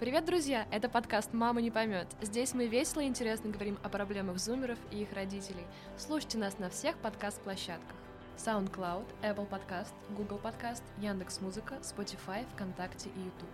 Привет, друзья! Это подкаст «Мама не поймет». Здесь мы весело и интересно говорим о проблемах зумеров и их родителей. Слушайте нас на всех подкаст-площадках. SoundCloud, Apple Podcast, Google Podcast, Яндекс.Музыка, Spotify, ВКонтакте и YouTube.